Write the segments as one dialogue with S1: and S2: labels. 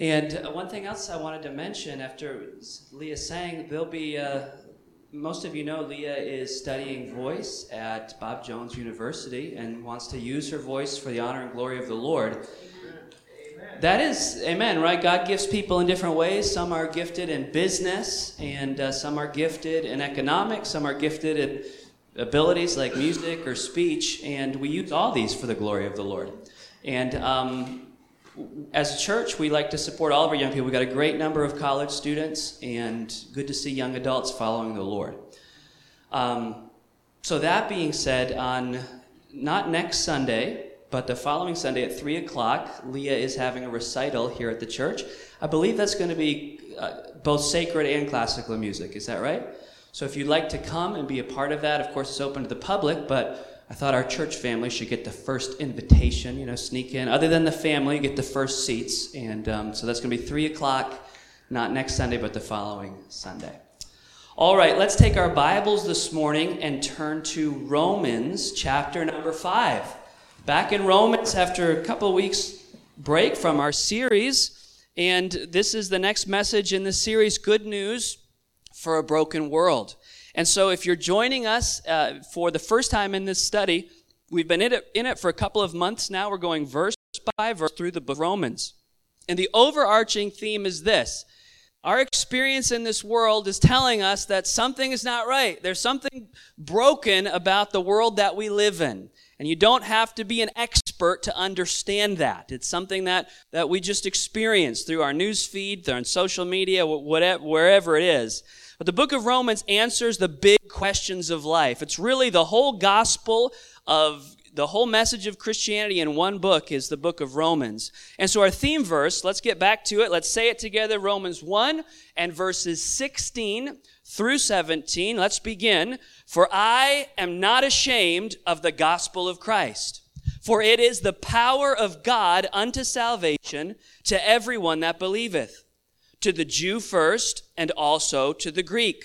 S1: And uh, one thing else I wanted to mention after Leah sang, there'll be, uh, most of you know Leah is studying voice at Bob Jones University and wants to use her voice for the honor and glory of the Lord. That is, amen, right? God gives people in different ways. Some are gifted in business, and uh, some are gifted in economics, some are gifted in abilities like music or speech, and we use all these for the glory of the Lord. And um, as a church, we like to support all of our young people. We've got a great number of college students, and good to see young adults following the Lord. Um, so, that being said, on not next Sunday, but the following Sunday at 3 o'clock, Leah is having a recital here at the church. I believe that's going to be uh, both sacred and classical music. Is that right? So, if you'd like to come and be a part of that, of course, it's open to the public, but I thought our church family should get the first invitation, you know, sneak in. Other than the family, get the first seats. And um, so that's going to be 3 o'clock, not next Sunday, but the following Sunday. All right, let's take our Bibles this morning and turn to Romans chapter number 5. Back in Romans after a couple weeks break from our series, and this is the next message in the series Good News for a Broken World. And so, if you're joining us uh, for the first time in this study, we've been in it, in it for a couple of months now. We're going verse by verse through the book of Romans. And the overarching theme is this our experience in this world is telling us that something is not right. There's something broken about the world that we live in. And you don't have to be an expert to understand that. It's something that, that we just experience through our news feed, through on social media, whatever, wherever it is. But the book of Romans answers the big questions of life. It's really the whole gospel of the whole message of Christianity in one book is the book of Romans. And so our theme verse, let's get back to it. Let's say it together Romans 1 and verses 16 through 17. Let's begin. For I am not ashamed of the gospel of Christ, for it is the power of God unto salvation to everyone that believeth to the Jew first, and also to the Greek.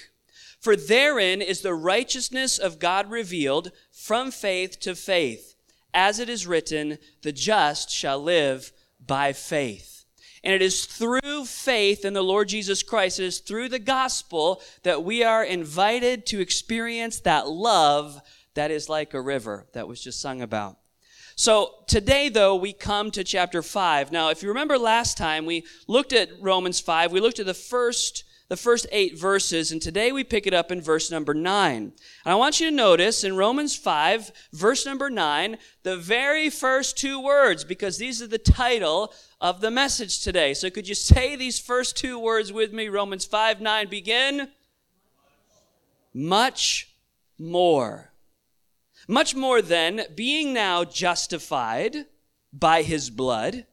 S1: For therein is the righteousness of God revealed from faith to faith. As it is written, the just shall live by faith. And it is through faith in the Lord Jesus Christ, it is through the gospel that we are invited to experience that love that is like a river that was just sung about. So today, though, we come to chapter 5. Now, if you remember last time, we looked at Romans 5. We looked at the first, the first eight verses, and today we pick it up in verse number 9. And I want you to notice in Romans 5, verse number 9, the very first two words, because these are the title of the message today. So could you say these first two words with me? Romans 5, 9, begin. Much more. Much more then, being now justified by his blood,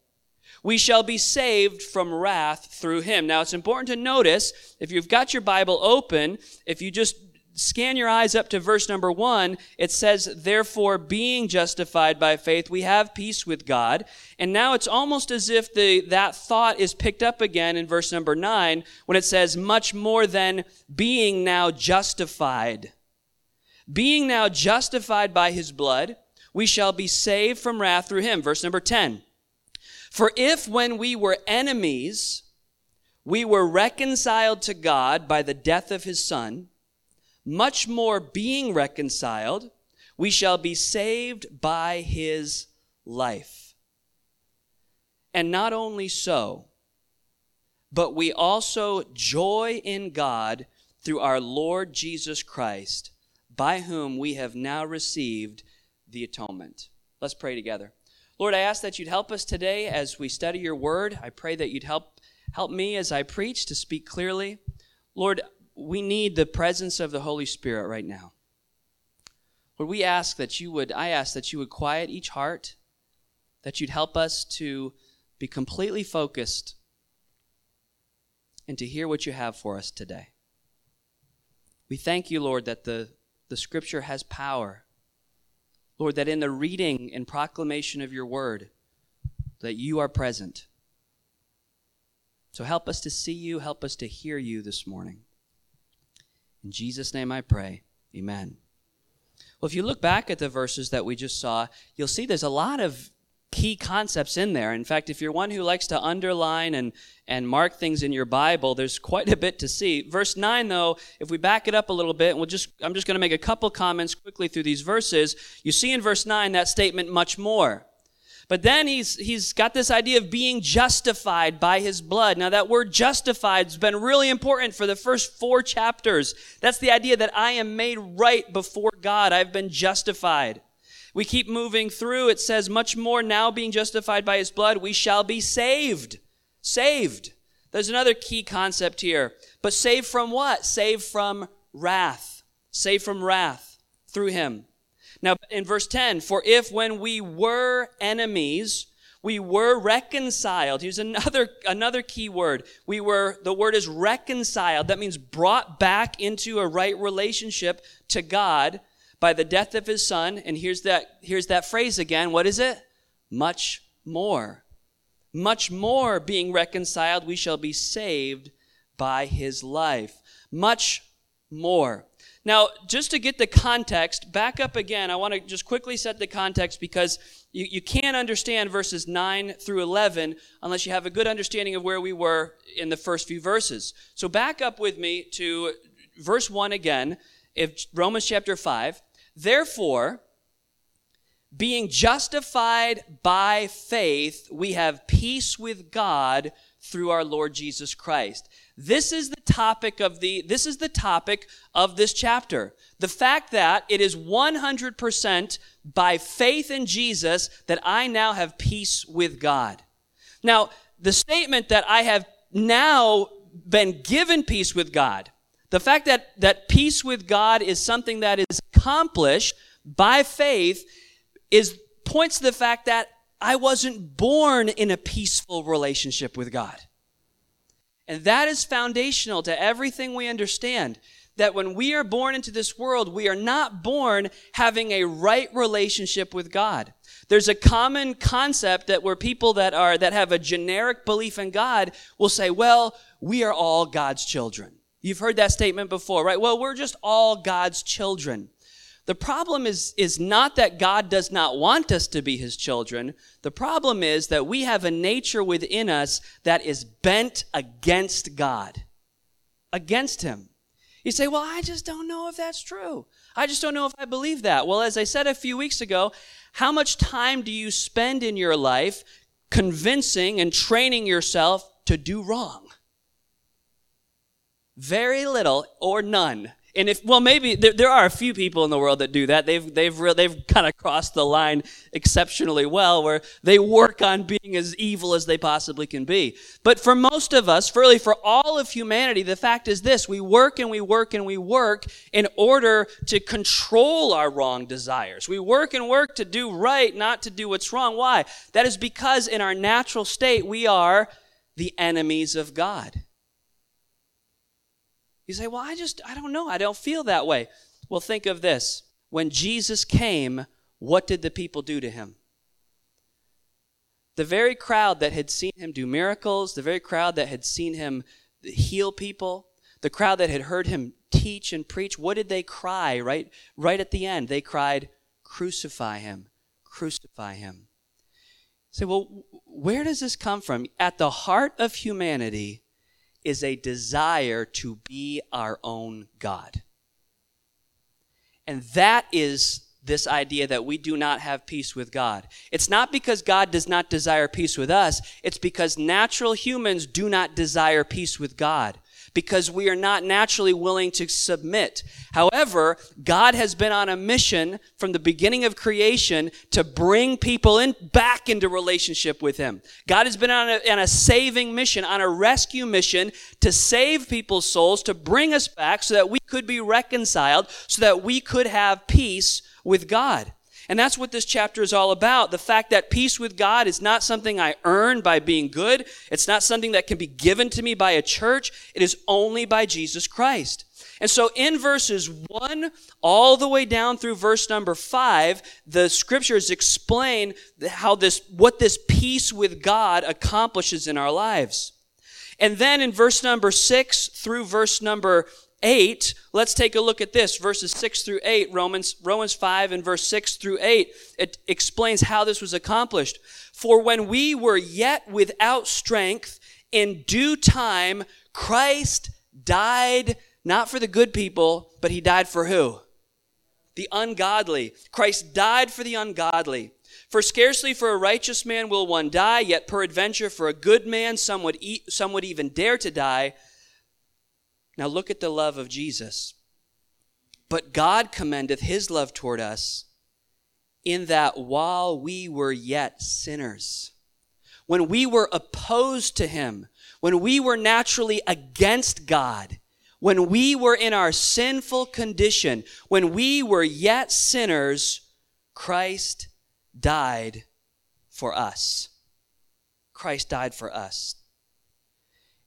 S1: we shall be saved from wrath through him. Now it's important to notice, if you've got your Bible open, if you just scan your eyes up to verse number one, it says, Therefore, being justified by faith, we have peace with God. And now it's almost as if the, that thought is picked up again in verse number nine when it says, Much more than being now justified being now justified by his blood, we shall be saved from wrath through him. Verse number 10. For if when we were enemies, we were reconciled to God by the death of his son, much more being reconciled, we shall be saved by his life. And not only so, but we also joy in God through our Lord Jesus Christ by whom we have now received the atonement. Let's pray together. Lord, I ask that you'd help us today as we study your word. I pray that you'd help help me as I preach to speak clearly. Lord, we need the presence of the Holy Spirit right now. Lord, we ask that you would I ask that you would quiet each heart, that you'd help us to be completely focused and to hear what you have for us today. We thank you, Lord, that the the scripture has power. Lord, that in the reading and proclamation of your word, that you are present. So help us to see you, help us to hear you this morning. In Jesus' name I pray. Amen. Well, if you look back at the verses that we just saw, you'll see there's a lot of key concepts in there. In fact, if you're one who likes to underline and, and mark things in your Bible, there's quite a bit to see. Verse 9, though, if we back it up a little bit, and we'll just, I'm just going to make a couple comments quickly through these verses. You see in verse 9 that statement, much more. But then he's, he's got this idea of being justified by his blood. Now, that word justified has been really important for the first four chapters. That's the idea that I am made right before God. I've been justified. We keep moving through. It says, much more now being justified by his blood, we shall be saved. Saved. There's another key concept here. But saved from what? Saved from wrath. Saved from wrath through him. Now, in verse 10, for if when we were enemies, we were reconciled. Here's another, another key word. We were, the word is reconciled. That means brought back into a right relationship to God by the death of his son. And here's that, here's that phrase again. What is it? Much more. Much more being reconciled, we shall be saved by his life. Much more. Now, just to get the context, back up again. I want to just quickly set the context because you, you can't understand verses 9 through 11 unless you have a good understanding of where we were in the first few verses. So back up with me to verse 1 again, if Romans chapter 5. Therefore, being justified by faith, we have peace with God through our Lord Jesus Christ. This is the topic of the this is the topic of this chapter. The fact that it is 100% by faith in Jesus that I now have peace with God. Now, the statement that I have now been given peace with God the fact that, that peace with God is something that is accomplished by faith is points to the fact that I wasn't born in a peaceful relationship with God. And that is foundational to everything we understand. That when we are born into this world, we are not born having a right relationship with God. There's a common concept that where people that are, that have a generic belief in God will say, well, we are all God's children. You've heard that statement before, right? Well, we're just all God's children. The problem is, is not that God does not want us to be his children. The problem is that we have a nature within us that is bent against God, against him. You say, well, I just don't know if that's true. I just don't know if I believe that. Well, as I said a few weeks ago, how much time do you spend in your life convincing and training yourself to do wrong? Very little or none. And if, well, maybe there, there, are a few people in the world that do that. They've, they've, re- they've kind of crossed the line exceptionally well, where they work on being as evil as they possibly can be. But for most of us, really for all of humanity, the fact is this we work and we work and we work in order to control our wrong desires. We work and work to do right, not to do what's wrong. Why? That is because in our natural state, we are the enemies of God. You say, well, I just, I don't know. I don't feel that way. Well, think of this. When Jesus came, what did the people do to him? The very crowd that had seen him do miracles, the very crowd that had seen him heal people, the crowd that had heard him teach and preach, what did they cry right, right at the end? They cried, Crucify him, crucify him. Say, well, where does this come from? At the heart of humanity is a desire to be our own God. And that is this idea that we do not have peace with God. It's not because God does not desire peace with us, it's because natural humans do not desire peace with God because we are not naturally willing to submit. However, God has been on a mission from the beginning of creation to bring people in back into relationship with Him. God has been on a, on a saving mission, on a rescue mission to save people's souls, to bring us back so that we could be reconciled, so that we could have peace with God. And that's what this chapter is all about. The fact that peace with God is not something I earn by being good. It's not something that can be given to me by a church. It is only by Jesus Christ. And so in verses 1 all the way down through verse number 5, the scriptures explain how this, what this peace with God accomplishes in our lives. And then in verse number 6 through verse number 8, let's take a look at this, verses 6 through 8, Romans, Romans 5 and verse 6 through 8. It explains how this was accomplished. For when we were yet without strength, in due time, Christ died not for the good people, but he died for who? The ungodly. Christ died for the ungodly. For scarcely for a righteous man will one die, yet peradventure for a good man some would, eat, some would even dare to die. Now look at the love of Jesus. But God commendeth his love toward us in that while we were yet sinners, when we were opposed to him, when we were naturally against God, when we were in our sinful condition, when we were yet sinners, Christ died for us. Christ died for us.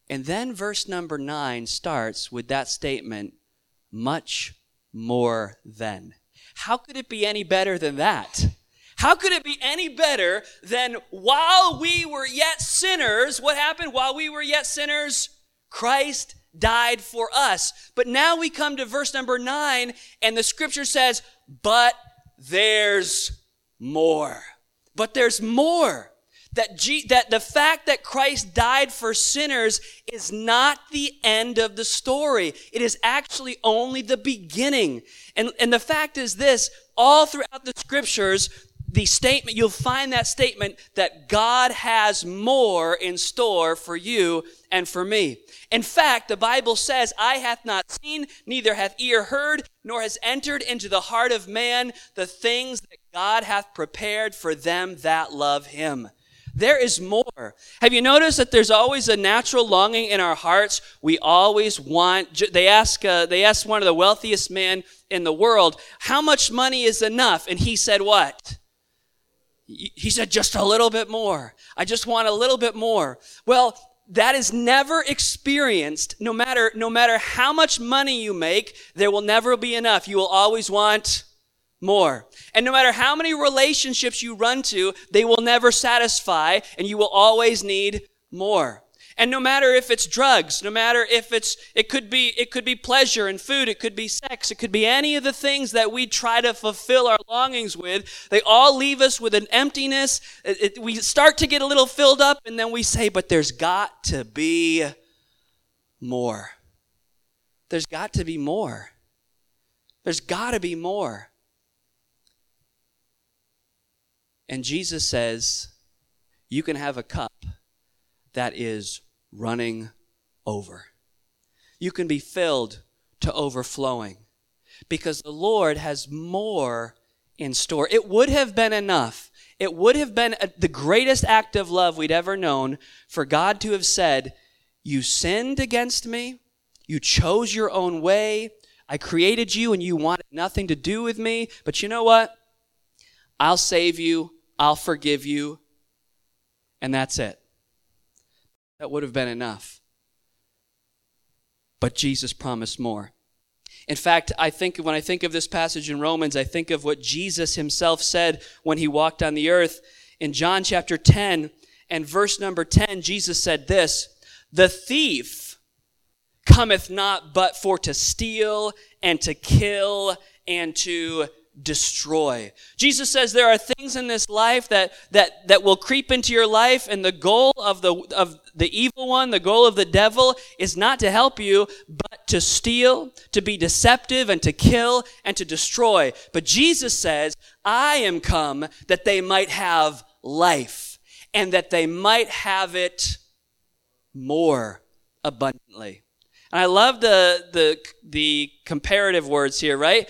S1: And then verse number nine starts with that statement, much more than. How could it be any better than that? How could it be any better than while we were yet sinners, what happened while we were yet sinners? Christ died for us. But now we come to verse number nine, and the scripture says, but there's more. But there's more that, G, that the fact that Christ died for sinners is not the end of the story. It is actually only the beginning. And, and the fact is this, all throughout the scriptures, the statement, you'll find that statement that God has more in store for you and for me. In fact, the Bible says, Eye hath not seen, neither hath ear heard, nor has entered into the heart of man the things that God hath prepared for them that love him. There is more. Have you noticed that there's always a natural longing in our hearts? We always want, they ask, uh, they asked one of the wealthiest men in the world, how much money is enough? And he said what? He said, just a little bit more. I just want a little bit more. Well, that is never experienced no matter no matter how much money you make there will never be enough you will always want more. And no matter how many relationships you run to, they will never satisfy and you will always need more. And no matter if it's drugs, no matter if it's, it could be, it could be pleasure and food, it could be sex, it could be any of the things that we try to fulfill our longings with. They all leave us with an emptiness. It, it, we start to get a little filled up and then we say, but there's got to be more. There's got to be more. There's got to be more. And Jesus says, You can have a cup that is running over. You can be filled to overflowing because the Lord has more in store. It would have been enough. It would have been the greatest act of love we'd ever known for God to have said, You sinned against me. You chose your own way. I created you and you wanted nothing to do with me. But you know what? I'll save you. I'll forgive you. And that's it. That would have been enough. But Jesus promised more. In fact, I think when I think of this passage in Romans, I think of what Jesus himself said when he walked on the earth. In John chapter 10 and verse number 10, Jesus said this, the thief cometh not but for to steal and to kill and to destroy. Jesus says there are things in this life that, that, that will creep into your life and the goal of the, of the evil one, the goal of the devil is not to help you, but to steal, to be deceptive and to kill and to destroy. But Jesus says, I am come that they might have life and that they might have it more abundantly. And I love the, the, the comparative words here, right?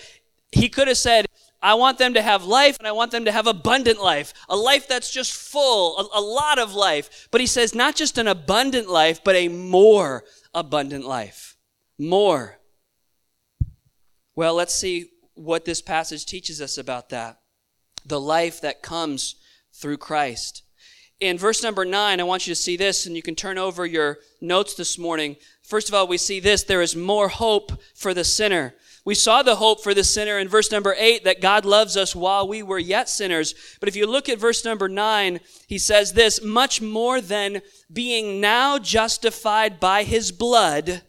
S1: He could have said, I want them to have life and I want them to have abundant life, a life that's just full, a, a, lot of life. But he says not just an abundant life, but a more abundant life. More. Well, let's see what this passage teaches us about that. The life that comes through Christ. In verse number nine, I want you to see this, and you can turn over your notes this morning. First of all, we see this there is more hope for the sinner. We saw the hope for the sinner in verse number eight that God loves us while we were yet sinners. But if you look at verse number nine, he says this, much more than being now justified by his blood,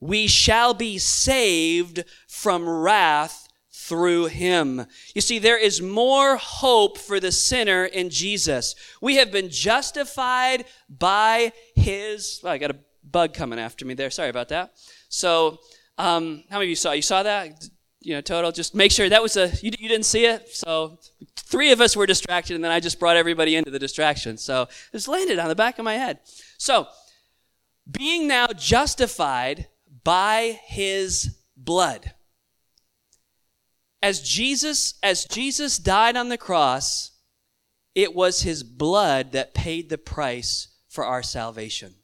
S1: we shall be saved from wrath through him. You see, there is more hope for the sinner in Jesus. We have been justified by his, well, I got a bug coming after me there. Sorry about that. So, um, how many of you saw? You saw that? You know, total. Just make sure that was a, you, you didn't see it. So, three of us were distracted, and then I just brought everybody into the distraction. So, it just landed on the back of my head. So, being now justified by his blood. As Jesus, as Jesus died on the cross, it was his blood that paid the price for our salvation.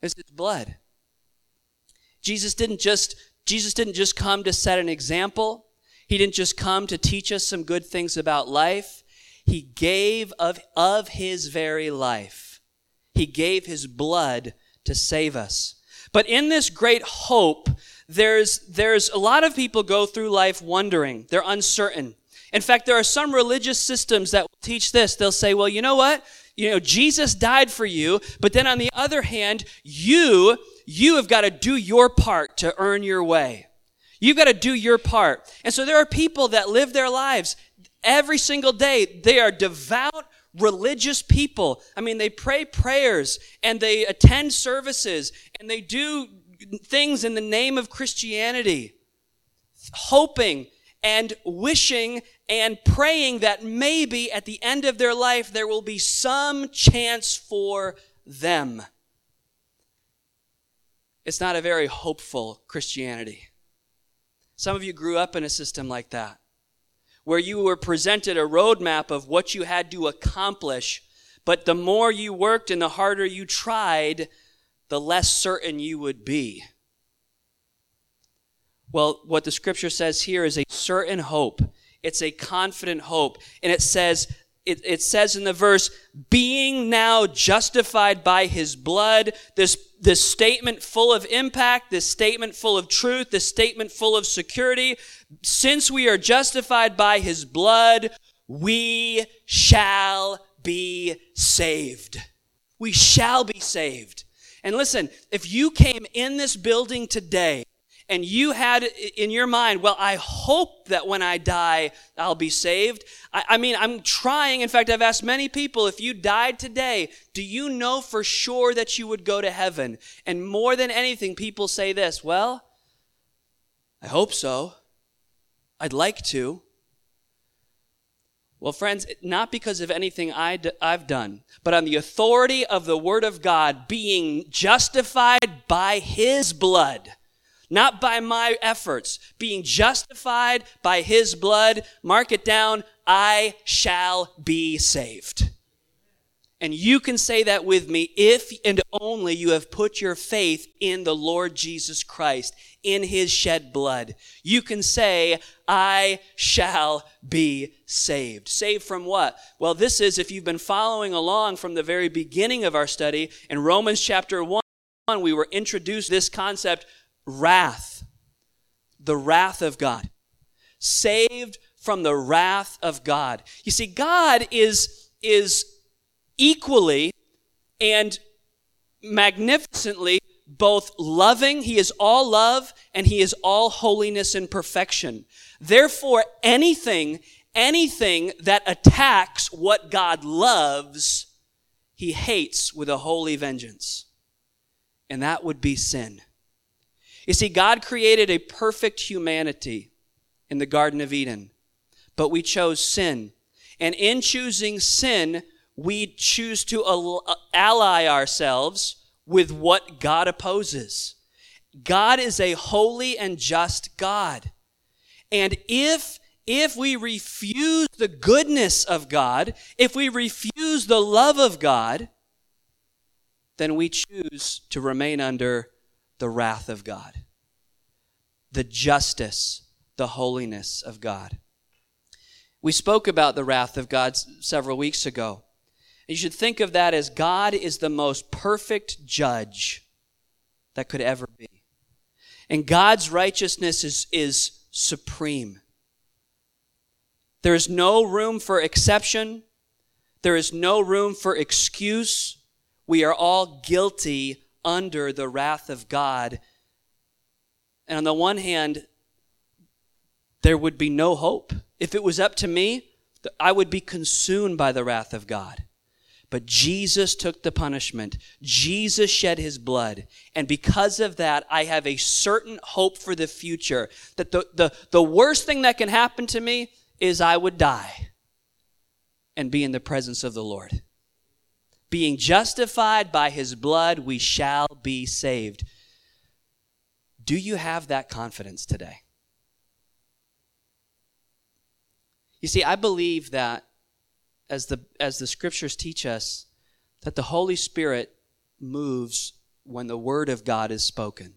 S1: It's his blood. Jesus didn't just Jesus didn't just come to set an example. He didn't just come to teach us some good things about life. He gave of, of his very life. He gave his blood to save us. But in this great hope, there's, there's a lot of people go through life wondering. They're uncertain. In fact, there are some religious systems that teach this. They'll say, well, you know what? You know, Jesus died for you, but then on the other hand, you, you have got to do your part to earn your way. You've got to do your part. And so there are people that live their lives every single day. They are devout, religious people. I mean, they pray prayers and they attend services and they do things in the name of Christianity, hoping and wishing and praying that maybe at the end of their life there will be some chance for them. It's not a very hopeful Christianity. Some of you grew up in a system like that where you were presented a roadmap of what you had to accomplish, but the more you worked and the harder you tried, the less certain you would be. Well, what the scripture says here is a certain hope. It's a confident hope. And it says, it, it, says in the verse, being now justified by his blood, this, this statement full of impact, this statement full of truth, this statement full of security, since we are justified by his blood, we shall be saved. We shall be saved. And listen, if you came in this building today and you had in your mind, well, I hope that when I die, I'll be saved. I, I, mean, I'm trying. In fact, I've asked many people, if you died today, do you know for sure that you would go to heaven? And more than anything, people say this, well, I hope so. I'd like to. Well, friends, not because of anything i d- I've done, but on the authority of the Word of God being justified by His blood, not by my efforts, being justified by His blood. Mark it down, I shall be saved. And you can say that with me if and only you have put your faith in the Lord Jesus Christ, in his shed blood. You can say, I shall be saved. Saved from what? Well, this is, if you've been following along from the very beginning of our study, in Romans chapter 1, we were introduced this concept, wrath. The wrath of God. Saved from the wrath of God. You see, God is, is equally and magnificently both loving, he is all love, and he is all holiness and perfection. Therefore, anything, anything that attacks what God loves, he hates with a holy vengeance. And that would be sin. You see, God created a perfect humanity in the Garden of Eden, but we chose sin. And in choosing sin, we choose to ally ourselves with what God opposes. God is a holy and just God. And if if we refuse the goodness of God, if we refuse the love of God, then we choose to remain under the wrath of God, the justice, the holiness of God. We spoke about the wrath of God several weeks ago. You should think of that as God is the most perfect judge that could ever be. And God's righteousness is, is supreme. There is no room for exception. There is no room for excuse. We are all guilty under the wrath of God. And on the one hand, there would be no hope. If it was up to me, I would be consumed by the wrath of God. But Jesus took the punishment. Jesus shed his blood. And because of that, I have a certain hope for the future that the, the, the worst thing that can happen to me is I would die and be in the presence of the Lord. Being justified by his blood, we shall be saved. Do you have that confidence today? You see, I believe that as the as the scriptures teach us that the Holy Spirit moves when the word of God is spoken.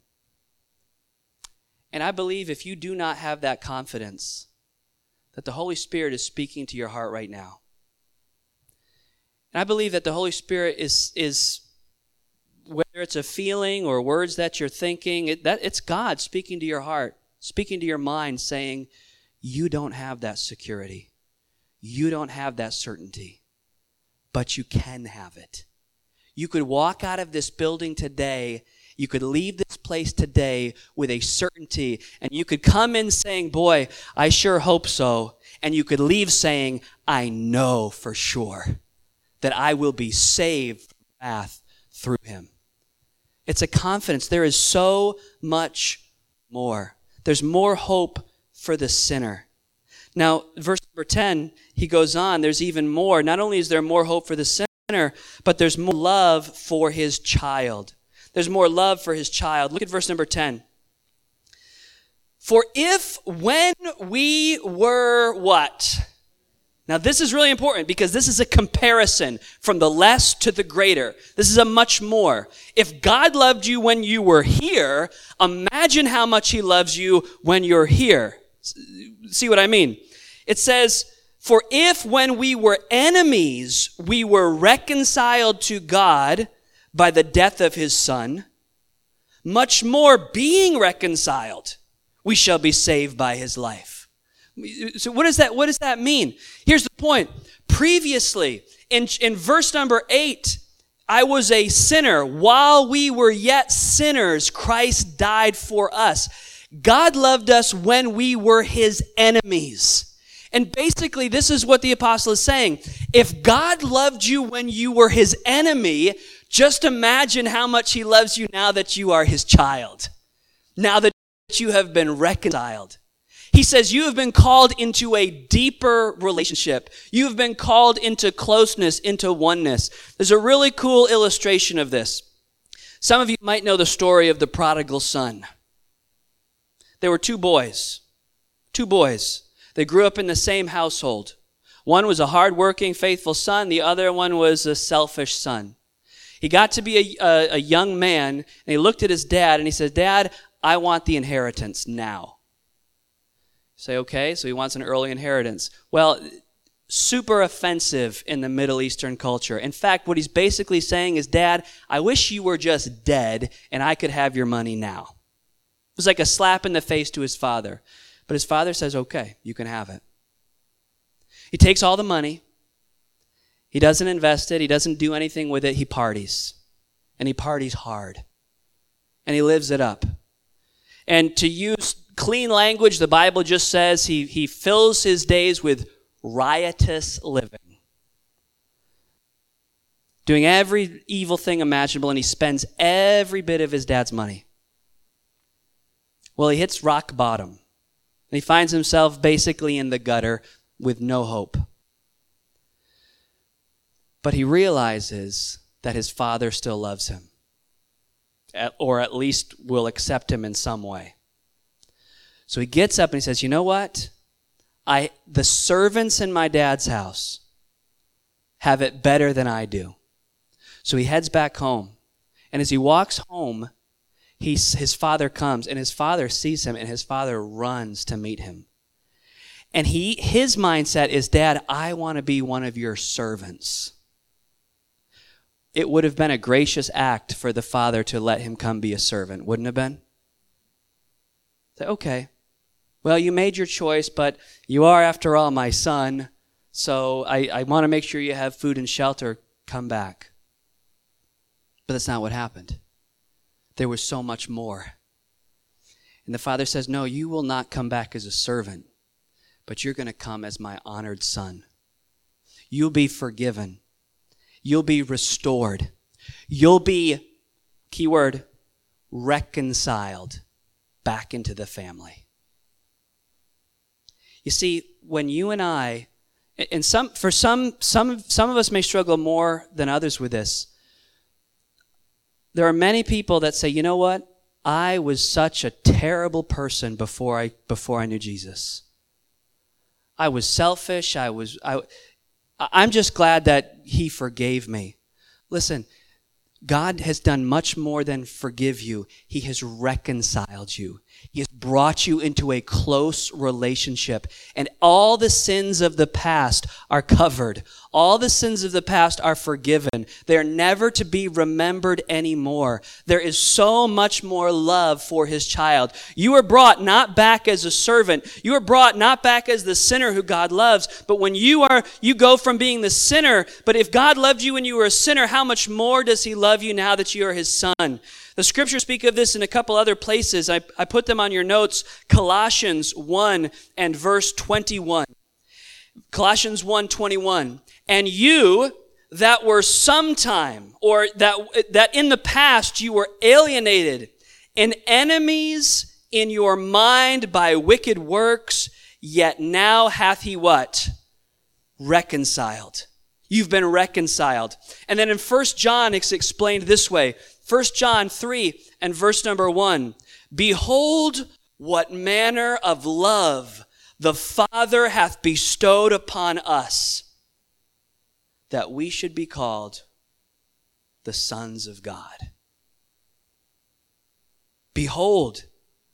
S1: And I believe if you do not have that confidence that the Holy Spirit is speaking to your heart right now. And I believe that the Holy Spirit is is whether it's a feeling or words that you're thinking, it, that it's God speaking to your heart, speaking to your mind saying, you don't have that security. You don't have that certainty, but you can have it. You could walk out of this building today. You could leave this place today with a certainty, and you could come in saying, Boy, I sure hope so. And you could leave saying, I know for sure that I will be saved from wrath through him. It's a confidence. There is so much more. There's more hope for the sinner. Now, verse number 10, he goes on, there's even more. Not only is there more hope for the sinner, but there's more love for his child. There's more love for his child. Look at verse number 10. For if when we were what? Now, this is really important because this is a comparison from the less to the greater. This is a much more. If God loved you when you were here, imagine how much He loves you when you're here. See what I mean? It says, For if when we were enemies, we were reconciled to God by the death of his son, much more being reconciled, we shall be saved by his life. So what does that, what does that mean? Here's the point. Previously, in, in verse number eight, I was a sinner. While we were yet sinners, Christ died for us. God loved us when we were his enemies. And basically, this is what the apostle is saying. If God loved you when you were his enemy, just imagine how much he loves you now that you are his child. Now that you have been reconciled. He says you have been called into a deeper relationship. You have been called into closeness, into oneness. There's a really cool illustration of this. Some of you might know the story of the prodigal son. There were two boys. Two boys. They grew up in the same household. One was a hardworking, faithful son, the other one was a selfish son. He got to be a, a, a young man, and he looked at his dad and he said, Dad, I want the inheritance now. Say, okay, so he wants an early inheritance. Well, super offensive in the Middle Eastern culture. In fact, what he's basically saying is, Dad, I wish you were just dead and I could have your money now. It was like a slap in the face to his father. But his father says, okay, you can have it. He takes all the money. He doesn't invest it. He doesn't do anything with it. He parties. And he parties hard. And he lives it up. And to use clean language, the Bible just says he, he fills his days with riotous living. Doing every evil thing imaginable, and he spends every bit of his dad's money. Well, he hits rock bottom. And he finds himself basically in the gutter with no hope. But he realizes that his father still loves him, or at least will accept him in some way. So he gets up and he says, You know what? I, the servants in my dad's house have it better than I do. So he heads back home. And as he walks home, He's, his father comes and his father sees him and his father runs to meet him. And he, his mindset is, Dad, I want to be one of your servants. It would have been a gracious act for the father to let him come be a servant, wouldn't it have been? Say, okay. Well, you made your choice, but you are, after all, my son. So I, I want to make sure you have food and shelter. Come back. But that's not what happened. there was so much more. And the father says, No, you will not come back as a servant, but you're going to come as my honored son. You'll be forgiven. You'll be restored. You'll be, keyword, reconciled back into the family. You see, when you and I, and some, for some, some, some of us may struggle more than others with this. There are many people that say, you know what? I was such a terrible person before I, before I knew Jesus. I was selfish. I was, I, I'm just glad that he forgave me. Listen, God has done much more than forgive you. He has reconciled you. He has brought you into a close relationship. And all the sins of the past are covered. All the sins of the past are forgiven. They're never to be remembered anymore. There is so much more love for his child. You are brought not back as a servant. You are brought not back as the sinner who God loves. But when you are, you go from being the sinner. But if God loved you when you were a sinner, how much more does he love you now that you are his son? The scriptures speak of this in a couple other places. I, I put them on your notes. Colossians 1 and verse 21. Colossians 1 21. And you that were sometime, or that, that in the past you were alienated and enemies in your mind by wicked works, yet now hath he what? Reconciled. You've been reconciled. And then in 1 John, it's explained this way. 1 John 3 and verse number 1. Behold, what manner of love the Father hath bestowed upon us, that we should be called the sons of God. Behold,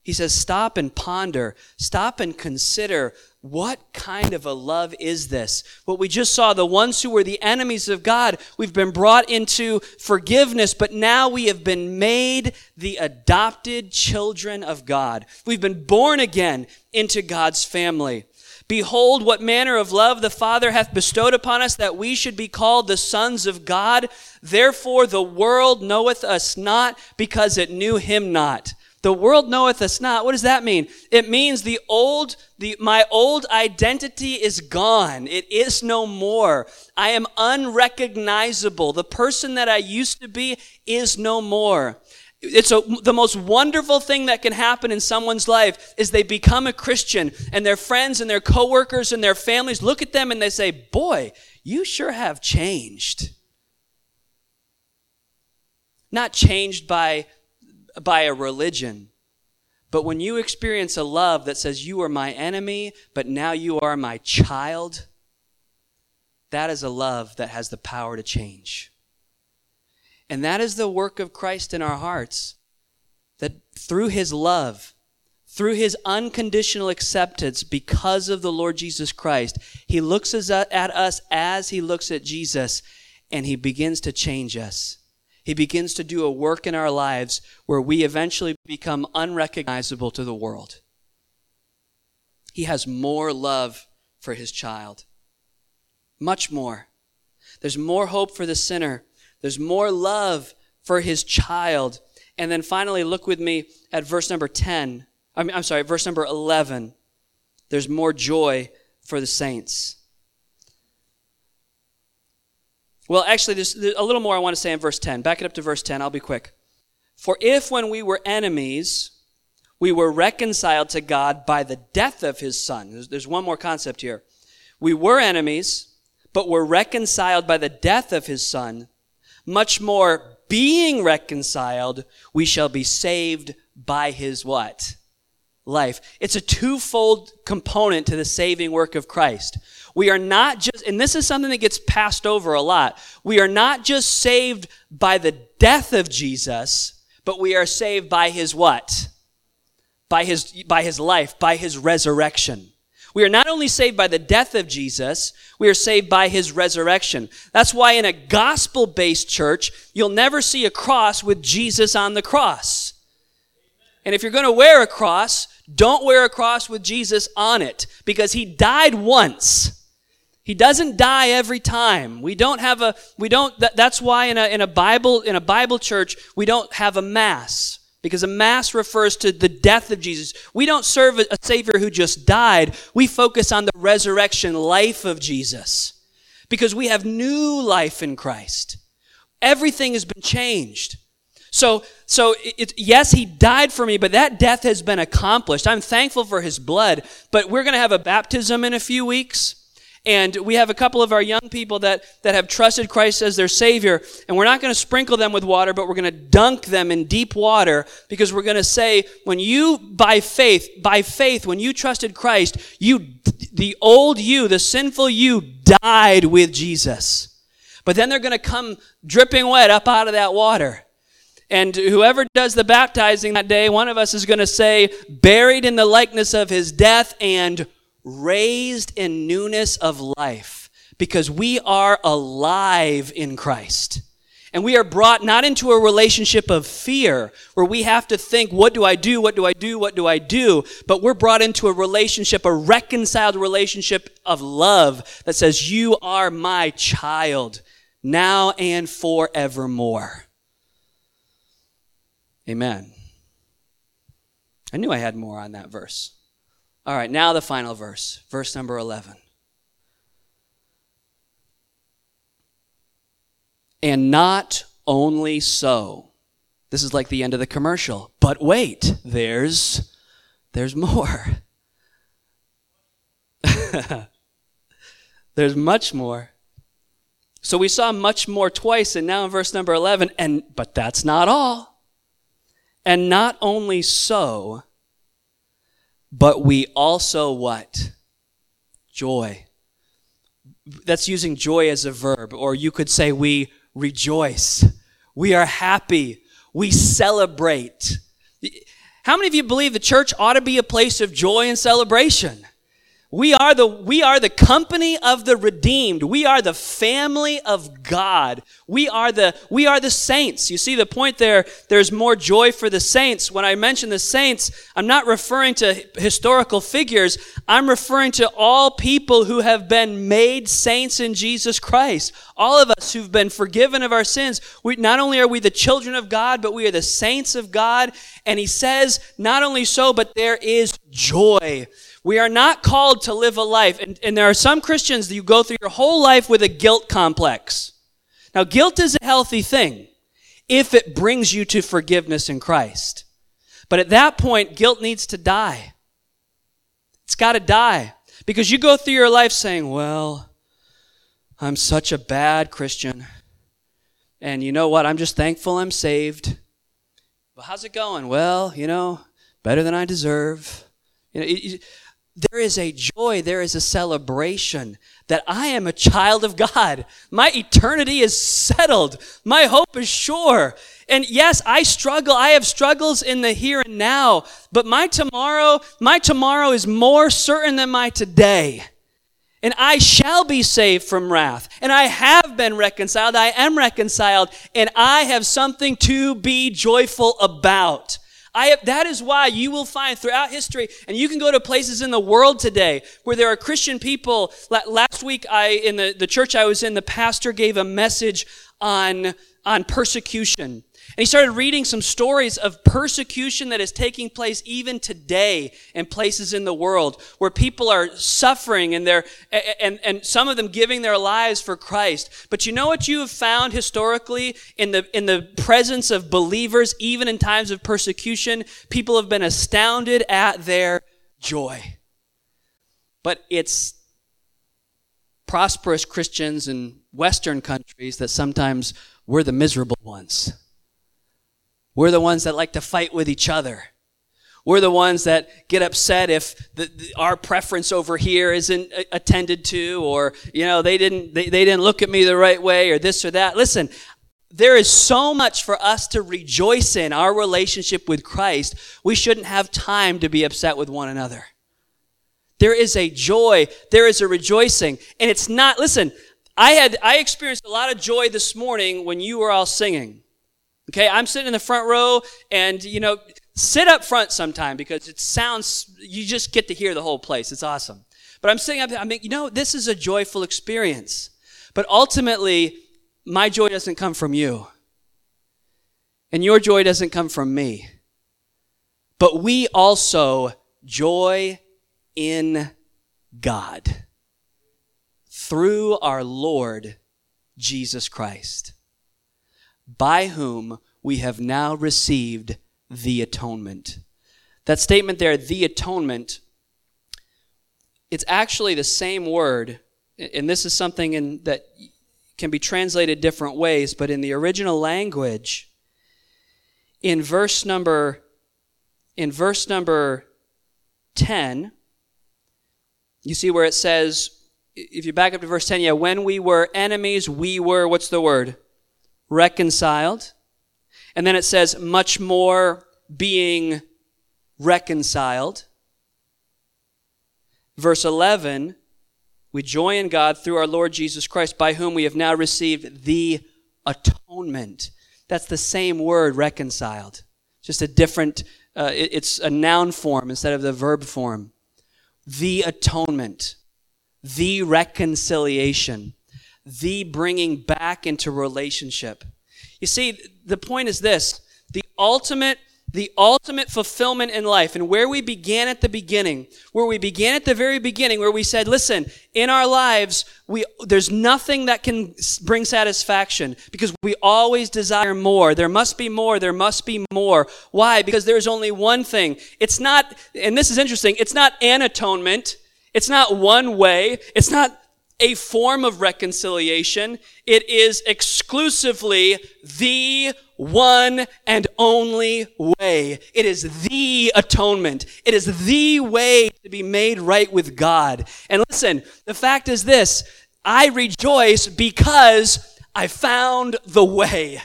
S1: he says, stop and ponder, stop and consider what kind of a love is this? What we just saw, the ones who were the enemies of God, we've been brought into forgiveness, but now we have been made the adopted children of God. We've been born again into God's family. Behold, what manner of love the Father hath bestowed upon us that we should be called the sons of God. Therefore, the world knoweth us not because it knew him not. The world knoweth us not. What does that mean? It means the old, the, my old identity is gone. It is no more. I am unrecognizable. The person that I used to be is no more. It's a, the most wonderful thing that can happen in someone's life is they become a Christian and their friends and their coworkers and their families look at them and they say, boy, you sure have changed. Not changed by by a religion. But when you experience a love that says, You are my enemy, but now you are my child, that is a love that has the power to change. And that is the work of Christ in our hearts. That through his love, through his unconditional acceptance because of the Lord Jesus Christ, he looks at us as he looks at Jesus and he begins to change us. He begins to do a work in our lives where we eventually become unrecognizable to the world. He has more love for his child. Much more. There's more hope for the sinner. There's more love for his child. And then finally, look with me at verse number 10. I mean, I'm sorry, verse number 11. There's more joy for the saints. Well, actually, there's, there's a little more I want to say in verse 10. Back it up to verse 10. I'll be quick. For if when we were enemies, we were reconciled to God by the death of his son. There's, there's one more concept here. We were enemies, but were reconciled by the death of his son. Much more being reconciled, we shall be saved by his what? Life. It's a twofold component to the saving work of Christ. We are not just, and this is something that gets passed over a lot. We are not just saved by the death of Jesus, but we are saved by his what? By his, by his life, by his resurrection. We are not only saved by the death of Jesus, we are saved by his resurrection. That's why in a gospel based church, you'll never see a cross with Jesus on the cross. And if you're going to wear a cross, don't wear a cross with Jesus on it because he died once. He doesn't die every time. We don't have a, we don't, that, that's why in a, in a Bible, in a Bible church, we don't have a mass. Because a mass refers to the death of Jesus. We don't serve a, Savior who just died. We focus on the resurrection life of Jesus. Because we have new life in Christ. Everything has been changed. So, so it, yes, he died for me, but that death has been accomplished. I'm thankful for his blood, but we're going to have a baptism in a few weeks. And we have a couple of our young people that, that have trusted Christ as their Savior. And we're not going to sprinkle them with water, but we're going to dunk them in deep water because we're going to say, when you, by faith, by faith, when you trusted Christ, you, the old you, the sinful you, died with Jesus. But then they're going to come dripping wet up out of that water. And whoever does the baptizing that day, one of us is going to say, buried in the likeness of his death and raised in newness of life because we are alive in Christ. And we are brought not into a relationship of fear where we have to think, what do I do? What do I do? What do I do? But we're brought into a relationship, a reconciled relationship of love that says, you are my child now and forevermore. Amen. I knew I had more on that verse. All right, now the final verse, verse number 11. And not only so. This is like the end of the commercial. But wait, there's there's more. there's much more. So we saw much more twice and now in verse number 11 and but that's not all. And not only so, but we also what? Joy. That's using joy as a verb, or you could say we rejoice. We are happy. We celebrate. How many of you believe the church ought to be a place of joy and celebration? We are the, we are the company of the redeemed. We are the family of God. We are the, we are the saints. You see the point there, there's more joy for the saints. When I mention the saints, I'm not referring to historical figures. I'm referring to all people who have been made saints in Jesus Christ. All of us who've been forgiven of our sins. We, not only are we the children of God, but we are the saints of God. And he says, not only so, but there is joy. We are not called to live a life. And, and there are some Christians that you go through your whole life with a guilt complex. Now, guilt is a healthy thing if it brings you to forgiveness in Christ. But at that point, guilt needs to die. It's got to die. Because you go through your life saying, well, I'm such a bad Christian. And you know what? I'm just thankful I'm saved. But how's it going? Well, you know, better than I deserve. You know, there is a joy, there is a celebration that I am a child of God. My eternity is settled. My hope is sure. And yes, I struggle. I have struggles in the here and now, but my tomorrow, my tomorrow is more certain than my today. And I shall be saved from wrath. And I have been reconciled. I am reconciled. And I have something to be joyful about. I, that is why you will find throughout history, and you can go to places in the world today where there are Christian people. Last week, I, in the, the church I was in, the pastor gave a message on, on persecution. And he started reading some stories of persecution that is taking place even today in places in the world where people are suffering and they're, and, and some of them giving their lives for Christ. But you know what you have found historically in the, in the presence of believers, even in times of persecution? People have been astounded at their joy. But it's prosperous Christians in Western countries that sometimes we're the miserable ones. We're the ones that like to fight with each other. We're the ones that get upset if the, the, our preference over here isn't attended to, or you know they didn't they, they didn't look at me the right way, or this or that. Listen, there is so much for us to rejoice in our relationship with Christ. We shouldn't have time to be upset with one another. There is a joy, there is a rejoicing, and it's not. Listen, I had I experienced a lot of joy this morning when you were all singing. Okay, I'm sitting in the front row, and you know, sit up front sometime because it sounds, you just get to hear the whole place. It's awesome. But I'm sitting saying, I mean, you know, this is a joyful experience. But ultimately, my joy doesn't come from you. And your joy doesn't come from me. But we also joy in God through our Lord Jesus Christ, by whom we have now received the atonement. That statement there, the atonement, it's actually the same word, and this is something in, that can be translated different ways, but in the original language, in verse number in verse number 10, you see where it says, if you back up to verse 10, yeah, when we were enemies, we were, what's the word? Reconciled. And then it says, much more being reconciled. Verse 11, we joy in God through our Lord Jesus Christ, by whom we have now received the atonement. That's the same word, reconciled. Just a different, uh, it, it's a noun form instead of the verb form. The atonement, the reconciliation, the bringing back into relationship. You see, the point is this the ultimate the ultimate fulfillment in life and where we began at the beginning where we began at the very beginning where we said listen in our lives we there's nothing that can bring satisfaction because we always desire more. There must be more. There must be more. Why? Because there's only one thing. It's not and this is interesting it's not an atonement. It's not one way. It's not a form of reconciliation. It is exclusively the one and only way. It is the atonement. It is the way to be made right with God. And listen, the fact is this I rejoice because I found the way.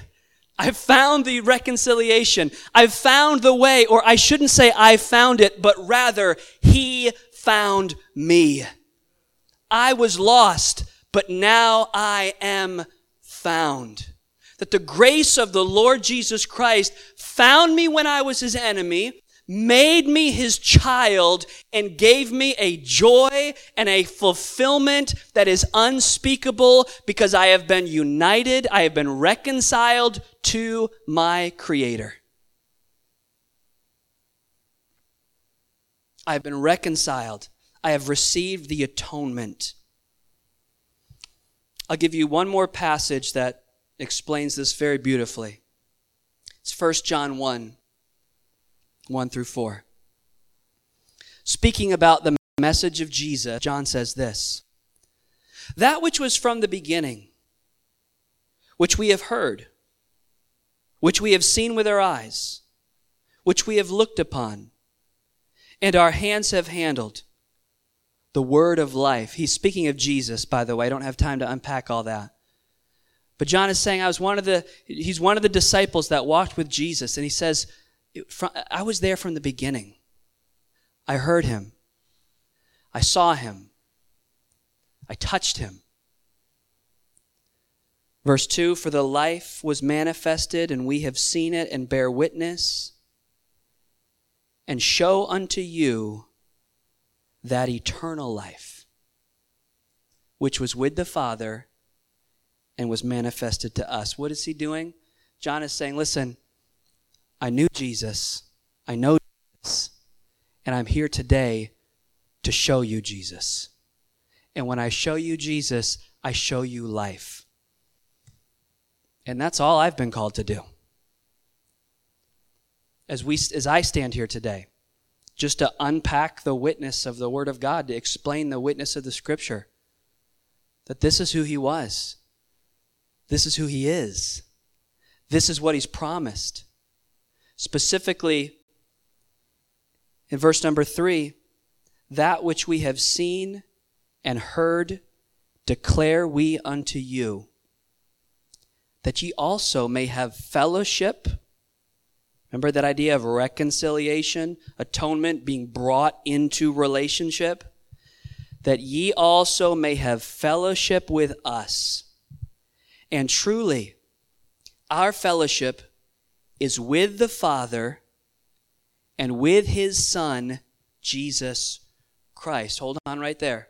S1: I've found the reconciliation. I've found the way, or I shouldn't say I found it, but rather He found me. I was lost, but now I am found. That the grace of the Lord Jesus Christ found me when I was his enemy, made me his child, and gave me a joy and a fulfillment that is unspeakable because I have been united, I have been reconciled to my Creator. I have been reconciled I have received the atonement. I'll give you one more passage that explains this very beautifully. It's 1 John 1 1 through 4. Speaking about the message of Jesus, John says this That which was from the beginning, which we have heard, which we have seen with our eyes, which we have looked upon, and our hands have handled the word of life. He's speaking of Jesus, by the way. I don't have time to unpack all that. But John is saying I was one of the he's one of the disciples that walked with Jesus and he says I was there from the beginning. I heard him. I saw him. I touched him. Verse 2 For the life was manifested, and we have seen it and bear witness, and show unto you that eternal life, which was with the Father and was manifested to us. What is he doing? John is saying, Listen, I knew Jesus, I know Jesus, and I'm here today to show you Jesus. And when I show you Jesus, I show you life. And that's all I've been called to do. As, we, as I stand here today, just to unpack the witness of the Word of God, to explain the witness of the Scripture. That this is who He was, this is who He is, this is what He's promised. Specifically, in verse number three, that which we have seen and heard declare we unto you, that ye also may have fellowship Remember that idea of reconciliation, atonement, being brought into relationship? That ye also may have fellowship with us. And truly, our fellowship is with the Father and with his Son, Jesus Christ. Hold on right there.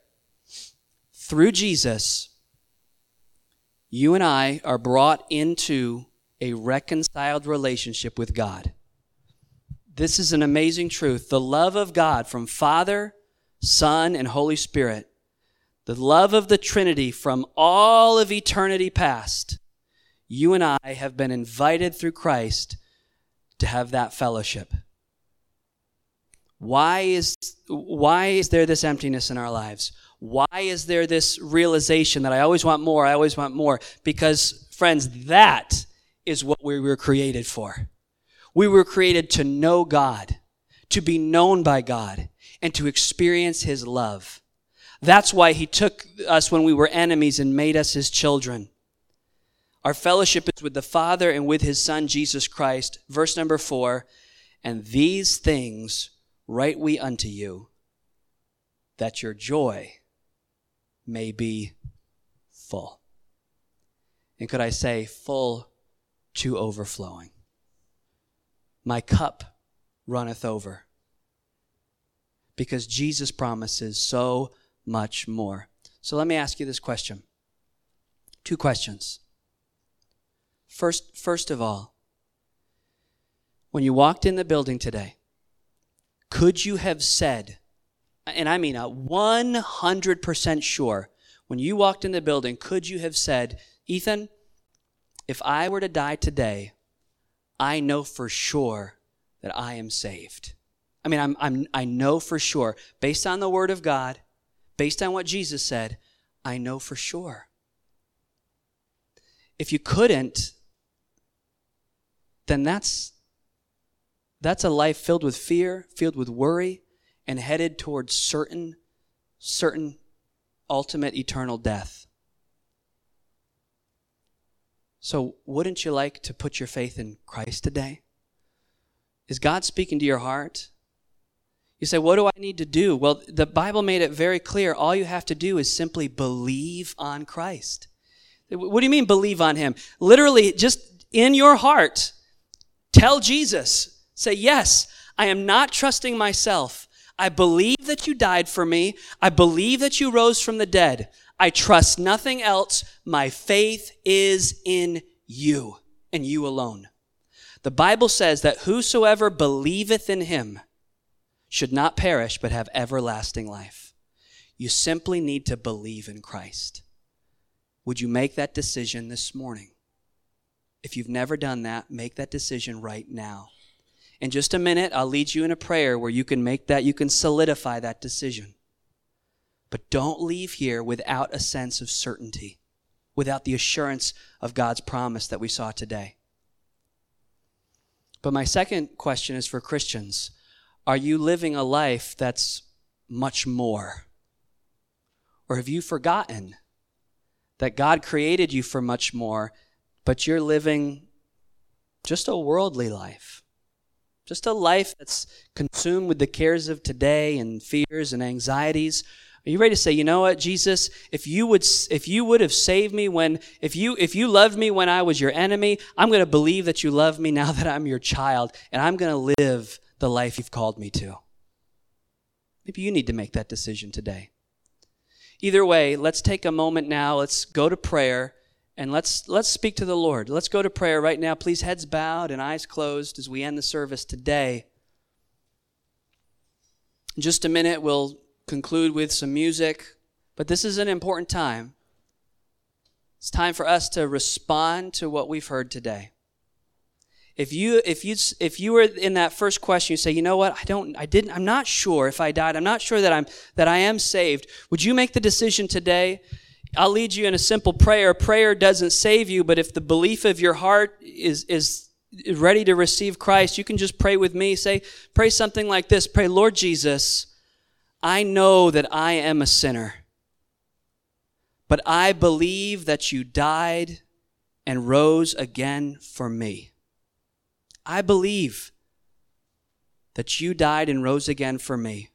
S1: through Jesus, you and I are brought into a reconciled relationship with God. This is an amazing truth. The love of God from Father, Son, and Holy Spirit, the love of the Trinity from all of eternity past, you and I have been invited through Christ to have that fellowship. Why is, why is there this emptiness in our lives? Why is there this realization that I always want more, I always want more? Because, friends, that is what we were created for. We were created to know God, to be known by God, and to experience His love. That's why He took us when we were enemies and made us His children. Our fellowship is with the Father and with His Son, Jesus Christ. Verse number four, and these things write we unto you, that your joy may be full. And could I say, full to overflowing? My cup runneth over. Because Jesus promises so much more. So let me ask you this question. Two questions. First, first of all, when you walked in the building today, could you have said, and I mean a 100% sure, when you walked in the building, could you have said, Ethan, if I were to die today, I know for sure that I am saved. I mean, I'm, I'm, I know for sure, based on the Word of God, based on what Jesus said, I know for sure. If you couldn't, then that's, that's a life filled with fear, filled with worry, and headed towards certain, certain ultimate eternal death. So, wouldn't you like to put your faith in Christ today? Is God speaking to your heart? You say, What do I need to do? Well, the Bible made it very clear. All you have to do is simply believe on Christ. What do you mean, believe on Him? Literally, just in your heart, tell Jesus, say, Yes, I am not trusting myself. I believe that you died for me. I believe that you rose from the dead. I trust nothing else. My faith is in you and you alone. The Bible says that whosoever believeth in him should not perish but have everlasting life. You simply need to believe in Christ. Would you make that decision this morning? If you've never done that, make that decision right now. In just a minute, I'll lead you in a prayer where you can make that, you can solidify that decision. But don't leave here without a sense of certainty, without the assurance of God's promise that we saw today. But my second question is for Christians Are you living a life that's much more? Or have you forgotten that God created you for much more, but you're living just a worldly life? Just a life that's consumed with the cares of today and fears and anxieties. Are you ready to say, you know what, Jesus, if you would if you would have saved me when if you if you loved me when I was your enemy, I'm going to believe that you love me now that I'm your child and I'm going to live the life you've called me to. Maybe you need to make that decision today. Either way, let's take a moment now. Let's go to prayer and let's let's speak to the Lord. Let's go to prayer right now. Please heads bowed and eyes closed as we end the service today. In just a minute we'll conclude with some music, but this is an important time. It's time for us to respond to what we've heard today. If you if you if you were in that first question, you say, you know what, I don't, I didn't, I'm not sure if I died. I'm not sure that I'm that I am saved. Would you make the decision today I'll lead you in a simple prayer. Prayer doesn't save you, but if the belief of your heart is, is ready to receive Christ, you can just pray with me. Say, pray something like this. Pray, Lord Jesus, I know that I am a sinner, but I believe that you died and rose again for me. I believe that you died and rose again for me.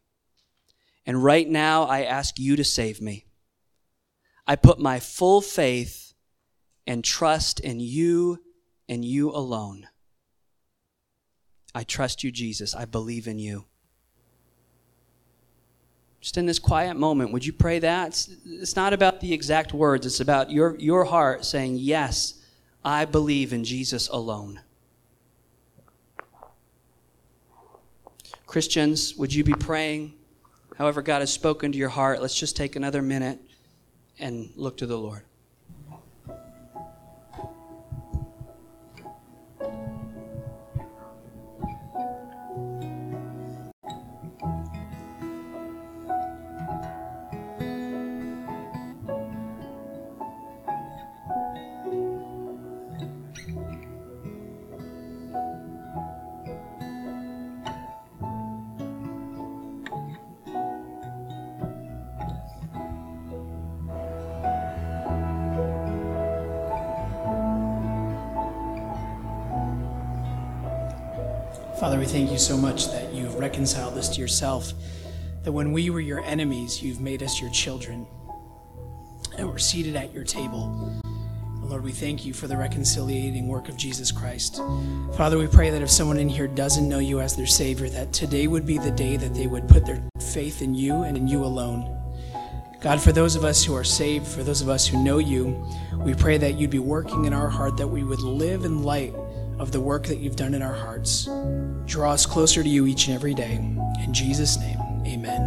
S1: And right now, I ask you to save me. I put my full faith and trust in you and you alone. I trust you, Jesus. I believe in you. Just in this quiet moment, would you pray that? It's, it's not about the exact words, it's about your, your heart saying, Yes, I believe in Jesus alone. Christians, would you be praying? However, God has spoken to your heart. Let's just take another minute and look to the Lord.
S2: Father, we thank you so much that you've reconciled us to yourself, that when we were your enemies, you've made us your children, and we're seated at your table. Lord, we thank you for the reconciliating work of Jesus Christ. Father, we pray that if someone in here doesn't know you as their Savior, that today would be the day that they would put their faith in you and in you alone. God, for those of us who are saved, for those of us who know you, we pray that you'd be working in our heart, that we would live in light of the work that you've done in our hearts. Draw us closer to you each and every day. In Jesus' name, amen.